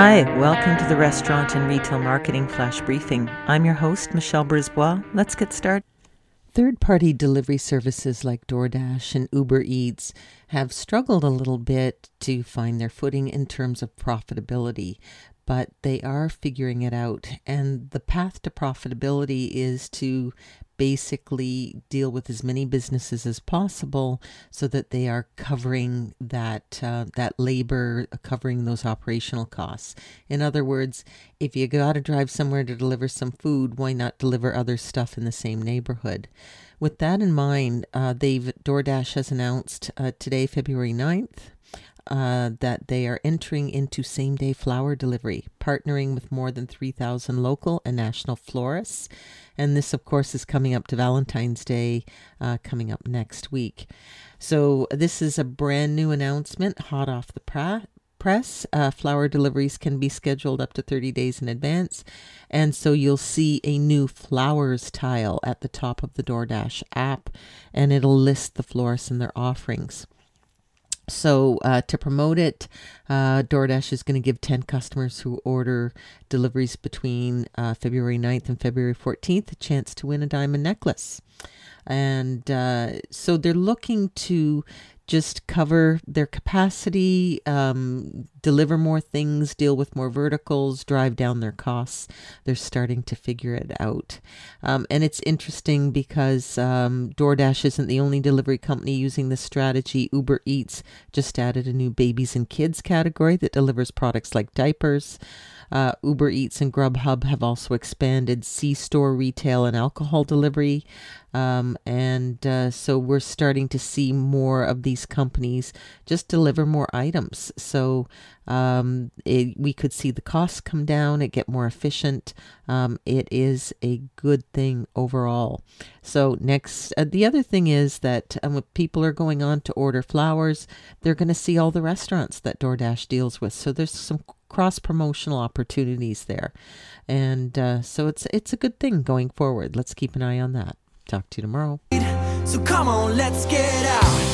Hi, welcome to the Restaurant and Retail Marketing Flash Briefing. I'm your host, Michelle Brisbois. Let's get started. Third party delivery services like DoorDash and Uber Eats have struggled a little bit to find their footing in terms of profitability, but they are figuring it out. And the path to profitability is to basically deal with as many businesses as possible so that they are covering that uh, that labor covering those operational costs in other words if you got to drive somewhere to deliver some food why not deliver other stuff in the same neighborhood with that in mind uh, they've DoorDash has announced uh, today February 9th uh, that they are entering into same day flower delivery, partnering with more than 3,000 local and national florists. And this, of course, is coming up to Valentine's Day, uh, coming up next week. So, this is a brand new announcement, hot off the pra- press. Uh, flower deliveries can be scheduled up to 30 days in advance. And so you'll see a new flowers tile at the top of the DoorDash app, and it'll list the florists and their offerings. So, uh, to promote it, uh, DoorDash is going to give 10 customers who order deliveries between uh, February 9th and February 14th a chance to win a diamond necklace. And uh, so they're looking to just cover their capacity, um, deliver more things, deal with more verticals, drive down their costs. They're starting to figure it out. Um, and it's interesting because um, DoorDash isn't the only delivery company using this strategy. Uber Eats just added a new babies and kids category that delivers products like diapers. Uh, Uber Eats and Grubhub have also expanded C store retail and alcohol delivery. Um, and uh, so we're starting to see more of these companies just deliver more items. So um, it, we could see the costs come down, it get more efficient. Um, it is a good thing overall. So next, uh, the other thing is that um, when people are going on to order flowers, they're going to see all the restaurants that DoorDash deals with. So there's some cross promotional opportunities there, and uh, so it's it's a good thing going forward. Let's keep an eye on that. Talk to you tomorrow. So come on, let's get out.